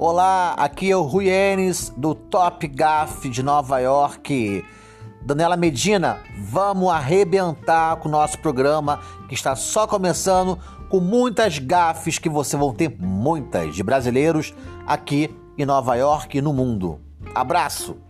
Olá, aqui é o Rui Enes do Top Gaf de Nova York. Daniela Medina, vamos arrebentar com o nosso programa que está só começando com muitas gafes que você vão ter muitas de brasileiros aqui em Nova York e no mundo. Abraço!